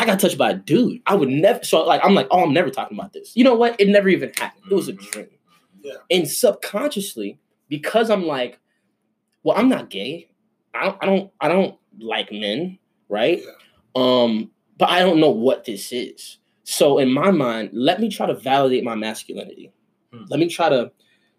I got touched by a dude. I would never. So like, I'm like, oh, I'm never talking about this. You know what? It never even happened. It was a dream. Yeah. And subconsciously, because I'm like, well, I'm not gay. I don't. I don't. I don't like men, right? Yeah. Um, but I don't know what this is. So in my mind, let me try to validate my masculinity. Hmm. Let me try to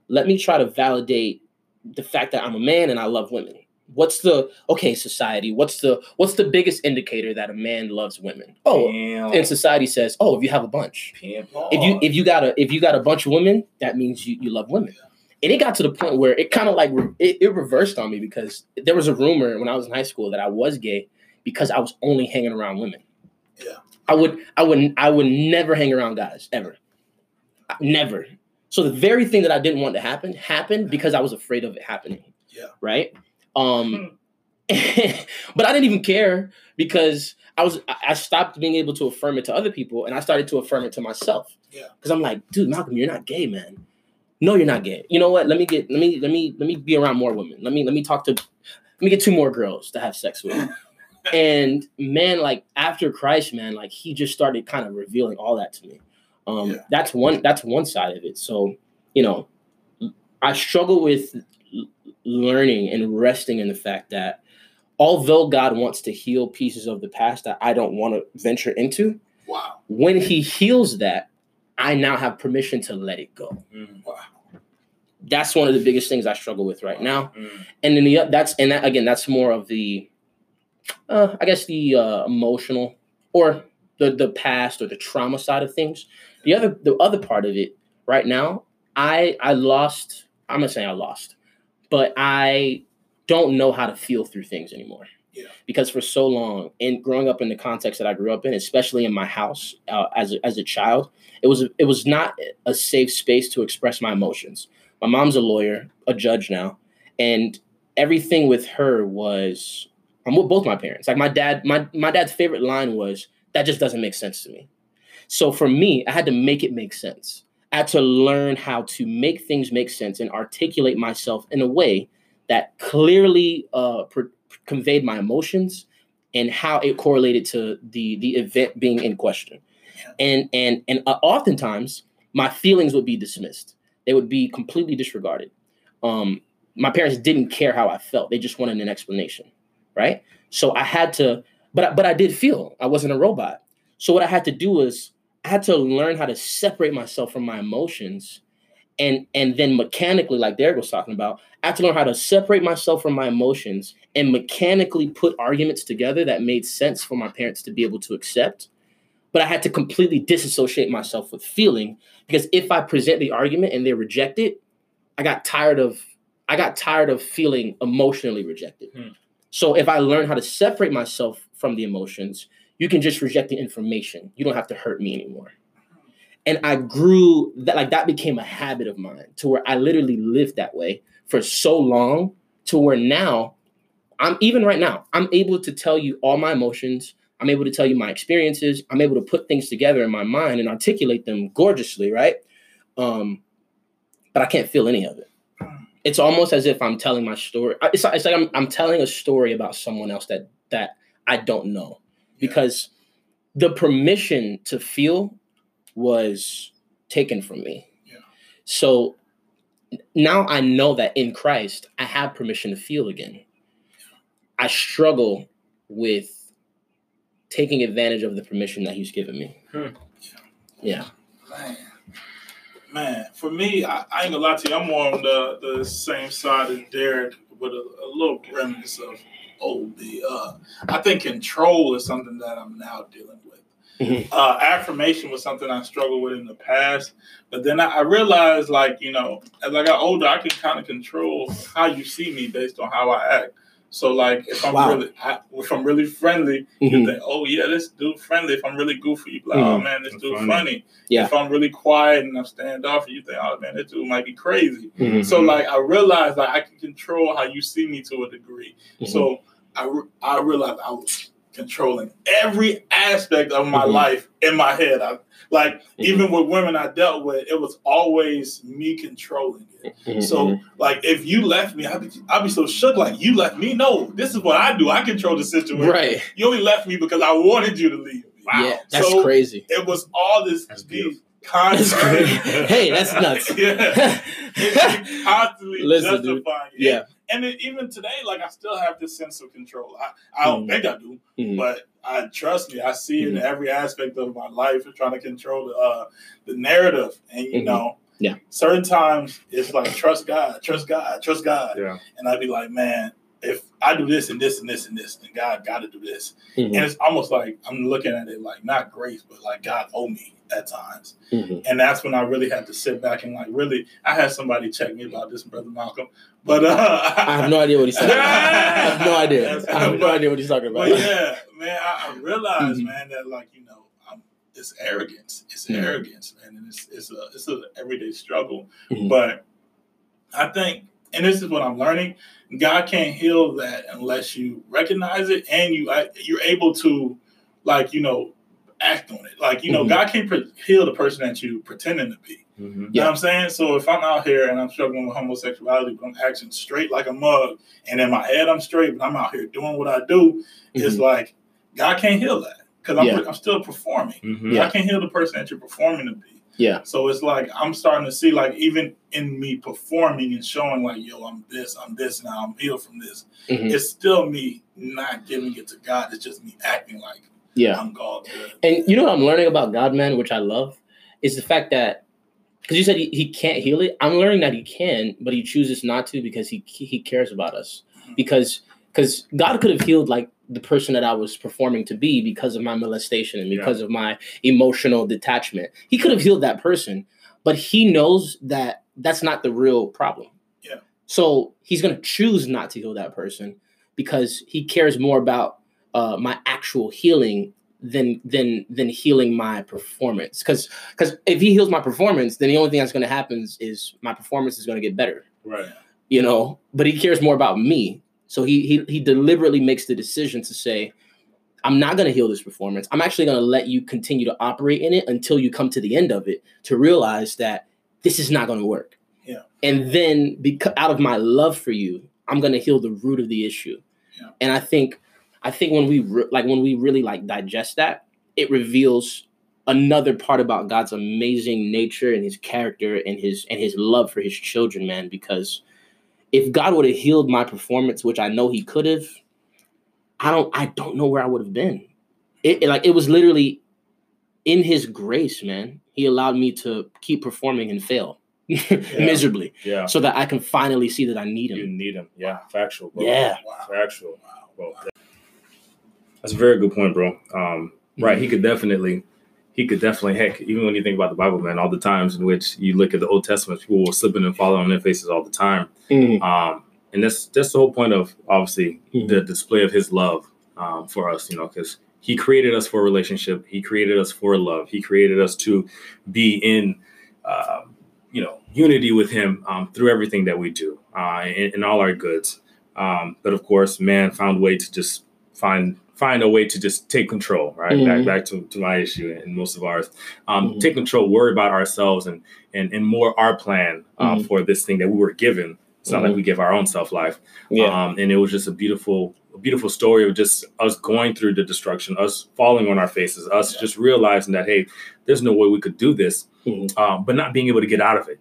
let me try to validate the fact that I'm a man and I love women. What's the okay society? What's the what's the biggest indicator that a man loves women? Oh, Damn. and society says, oh, if you have a bunch, if you if you got a if you got a bunch of women, that means you, you love women. And it got to the point where it kind of like it, it reversed on me because there was a rumor when I was in high school that I was gay because I was only hanging around women. Yeah. I would I would I would never hang around guys ever. Never. So the very thing that I didn't want to happen happened because I was afraid of it happening. Yeah. Right? Um but I didn't even care because I was I stopped being able to affirm it to other people and I started to affirm it to myself. Yeah. Because I'm like, dude, Malcolm, you're not gay, man. No, you're not gay. You know what? Let me get let me let me let me be around more women. Let me let me talk to let me get two more girls to have sex with. and man, like after Christ, man, like he just started kind of revealing all that to me. Um, Yeah. that's one that's one side of it. So, you know, I struggle with learning and resting in the fact that although God wants to heal pieces of the past that I don't want to venture into, Wow. when he heals that, I now have permission to let it go. Mm, Wow. That's one of the biggest things I struggle with right now. mm. And then the oth- that's and that again, that's more of the uh I guess the uh emotional or the the past or the trauma side of things. The other the other part of it right now, I I lost I'm gonna say I lost, but I don't know how to feel through things anymore. Yeah. Because for so long, and growing up in the context that I grew up in, especially in my house uh, as a, as a child, it was it was not a safe space to express my emotions. My mom's a lawyer, a judge now, and everything with her was I'm with both my parents. Like my dad, my my dad's favorite line was that just doesn't make sense to me. So for me, I had to make it make sense. I had to learn how to make things make sense and articulate myself in a way that clearly uh, conveyed my emotions and how it correlated to the the event being in question. And and and uh, oftentimes my feelings would be dismissed. They would be completely disregarded. Um, my parents didn't care how I felt. They just wanted an explanation, right? So I had to, but but I did feel. I wasn't a robot. So what I had to do was I had to learn how to separate myself from my emotions, and and then mechanically, like Derek was talking about, I had to learn how to separate myself from my emotions and mechanically put arguments together that made sense for my parents to be able to accept. But I had to completely disassociate myself with feeling because if I present the argument and they reject it, I got tired of I got tired of feeling emotionally rejected. Hmm. So if I learn how to separate myself from the emotions, you can just reject the information. You don't have to hurt me anymore. and I grew that like that became a habit of mine to where I literally lived that way for so long to where now I'm even right now, I'm able to tell you all my emotions. I'm able to tell you my experiences. I'm able to put things together in my mind and articulate them gorgeously, right? Um, but I can't feel any of it. It's almost as if I'm telling my story. It's, it's like I'm, I'm telling a story about someone else that that I don't know because the permission to feel was taken from me. Yeah. So now I know that in Christ, I have permission to feel again. I struggle with taking advantage of the permission that He's given me. Hmm. Yeah. Man, man, for me, I, I ain't gonna lie to you. I'm more on the, the same side as Derek with a, a little remnants of old. The uh, I think control is something that I'm now dealing with. Mhm. Uh, affirmation was something I struggled with in the past, but then I, I realized, like you know, as I got older, I can kind of control how you see me based on how I act. So, like, if I'm Wow. really, I, if I'm really friendly, you Mhm. think, oh yeah, this dude friendly. If I'm really goofy, you be like, oh Mhm. man, this That's dude funny. funny. Yeah. If I'm really quiet and I'm standoff, you think, oh man, this dude might be crazy. Mhm. So like I realized like I can control how you see me to a degree. Mhm. So I I realized I was controlling every aspect of my Mhm. life in my head. I like Mhm. even with women I dealt with, it was always me controlling it. Mhm. So like if you left me, I'd be I'd be so shook. Like you left me. No, this is what I do. I control the situation. right. You only left me because I wanted you to leave. me. Yeah, that's So- crazy. It was all this. That's hey, that's nuts. yeah. Constantly Listen, dude. it. Yeah. And then even today, like I still have this sense of control. I, I don't Mhm. think I do, Mhm. but I trust me. I see it in every aspect of my life and trying to control the uh, the narrative. And you Mhm. know, Yeah. certain times it's like trust God, trust God, trust God. Yeah. And I'd be like, man, if I do this and this and this and this, then God got to do this. Mhm. And it's almost like I'm looking at it like not grace, but like God owe me at times. Mhm. And that's when I really had to sit back and like really, I had somebody check me about this, brother Malcolm. But uh, I have no idea what he's talking about. I have no idea. I have no idea what he's talking about. But yeah, man, I, I realized, Mhm. man, that like you know, um, it's arrogance. It's Mhm. arrogance, man, and it's it's a it's an everyday struggle. Mhm. But I think, and this is what I'm learning. God can't heal that unless you recognize it and you you're able to, like you know, act on it. Like you know, Mhm. God can't pre- heal the person that you pretending to be. Mhm. You know Yeah. what I'm saying? So if I'm out here and I'm struggling with homosexuality, but I'm acting straight like a mug, and in my head I'm straight, but I'm out here doing what I do, it's Mhm. like God can't heal that because I'm, Yeah. I'm still performing. Mhm. Yeah. God can't heal the person that you're performing to be. Yeah. So it's like I'm starting to see, like, even in me performing and showing, like, yo, I'm this, I'm this now, I'm healed from this. Mhm. It's still me not giving it to God. It's just me acting like Yeah. I'm God. And you know what I'm learning about God, man, which I love, is the fact that because you said he, he can't heal it. I'm learning that he can, but he chooses not to because he he cares about us. Because because God could have healed like the person that I was performing to be because of my molestation and because of my emotional detachment. He could have healed that person, but he knows that that's not the real problem. Yeah. So he's gonna choose not to heal that person because he cares more about uh, my actual healing than than than healing my performance. Because because if he heals my performance, then the only thing that's going to happen is, is my performance is going to get better. Right. You know, but he cares more about me. So he he he deliberately makes the decision to say, I'm not going to heal this performance. I'm actually going to let you continue to operate in it until you come to the end of it to realize that this is not going to work. Yeah. And then because out of my love for you, I'm going to heal the root of the issue. Yeah. And I think I think when we re- like when we really like digest that, it reveals another part about God's amazing nature and his character and his and his love for his children, man, because if God would have healed my performance, which I know he could have, I don't I don't know where I would have been. It, it- like it was literally in his grace, man. He allowed me to keep performing and fail miserably Yeah. so that I can finally see that I need Him. You need him. Yeah. Factual. Bro. Yeah. Wow. Factual. Bro. That's a very good point, bro. Um, right. He could definitely, he could definitely, heck, even when you think about the Bible, man, all the times in which you look at the Old Testament, people were slipping and falling on their faces all the time. Mhm. Um, and that's that's the whole point of obviously Mhm. the display of his love um, for us, you know, because He created us for a relationship. He created us for love. He created us to be in, uh, you know, unity with Him um, through everything that we do uh, in, in all our goods. Um, but of course, man found a way to just find find a way to just take control, right? Mhm. Back back to, to my issue and most of ours. Um, Mhm. Take control, worry about ourselves and and and more our plan um, Mhm. for this thing that we were given. It's not like Mhm. we give our own self life. Yeah. Um, and it was just a beautiful, a beautiful story of just us going through the destruction, us falling on our faces, us just realizing that hey, there's no way we could do this, Mhm. um, but not being able to get out of it.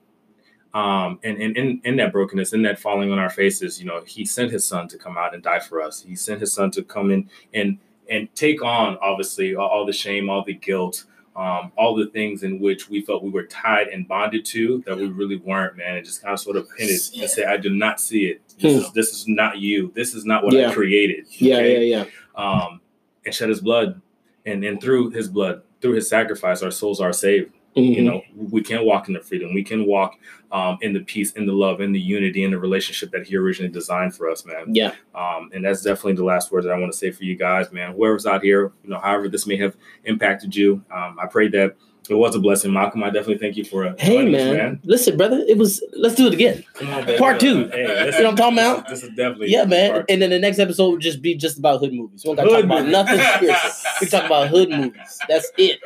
Um, and and in, in that brokenness, in that falling on our faces, you know, he sent his son to come out and die for us. He sent his son to come in and and take on obviously all, the shame, all the guilt, um, all the things in which we felt we were tied and bonded to that we really weren't, man. And just kind of sort of pin it and say, I do not see it. This is this is not you. This is not what Yeah. I created. yeah, yeah, yeah. Um, and shed his blood, and and through his blood, through his sacrifice, our souls are saved. You Mhm. know, we can walk in the freedom. We can walk um, in the peace, in the love, in the unity, in the relationship that he originally designed for us, man. Yeah. Um, and that's definitely the last word that I want to say for you guys, man. Whoever's out here, you know, however this may have impacted you, um, I pray that it was a blessing. Malcolm, I definitely thank you for uh, Hey us, man. listen, brother. It was. Let's do it again. Come on, baby. Part two. Hey, You know what I'm talking about? This is, definitely Yeah, man. And then the next episode would just be just about hood movies. We don't gotta Hood talk about nothing spiritual. We talk about hood movies. That's it.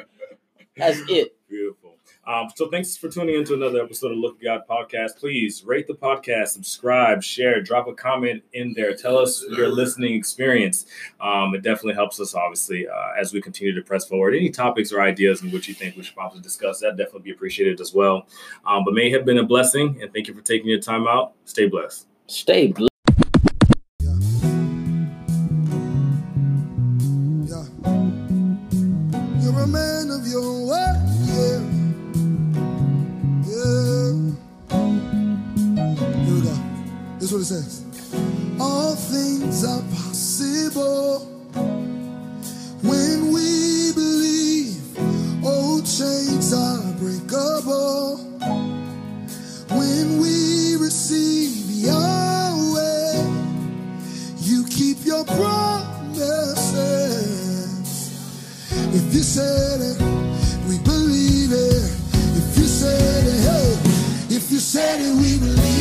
That's it. Beautiful. Um, so thanks for tuning into another episode of Look God podcast. Please rate the podcast, subscribe, share, drop a comment in there. Tell us your listening experience. Um, it definitely helps us, obviously, uh, as we continue to press forward. Any topics or ideas in which you think we should possibly discuss, that definitely be appreciated as well. Um, but may have been a blessing, and thank you for taking your time out. Stay blessed. Stay blessed. says, All things are possible when we believe. Old chains are breakable when we receive Yahweh. You keep your promises. If you said it, we believe it. If you said it, hey, if you said it, we believe it.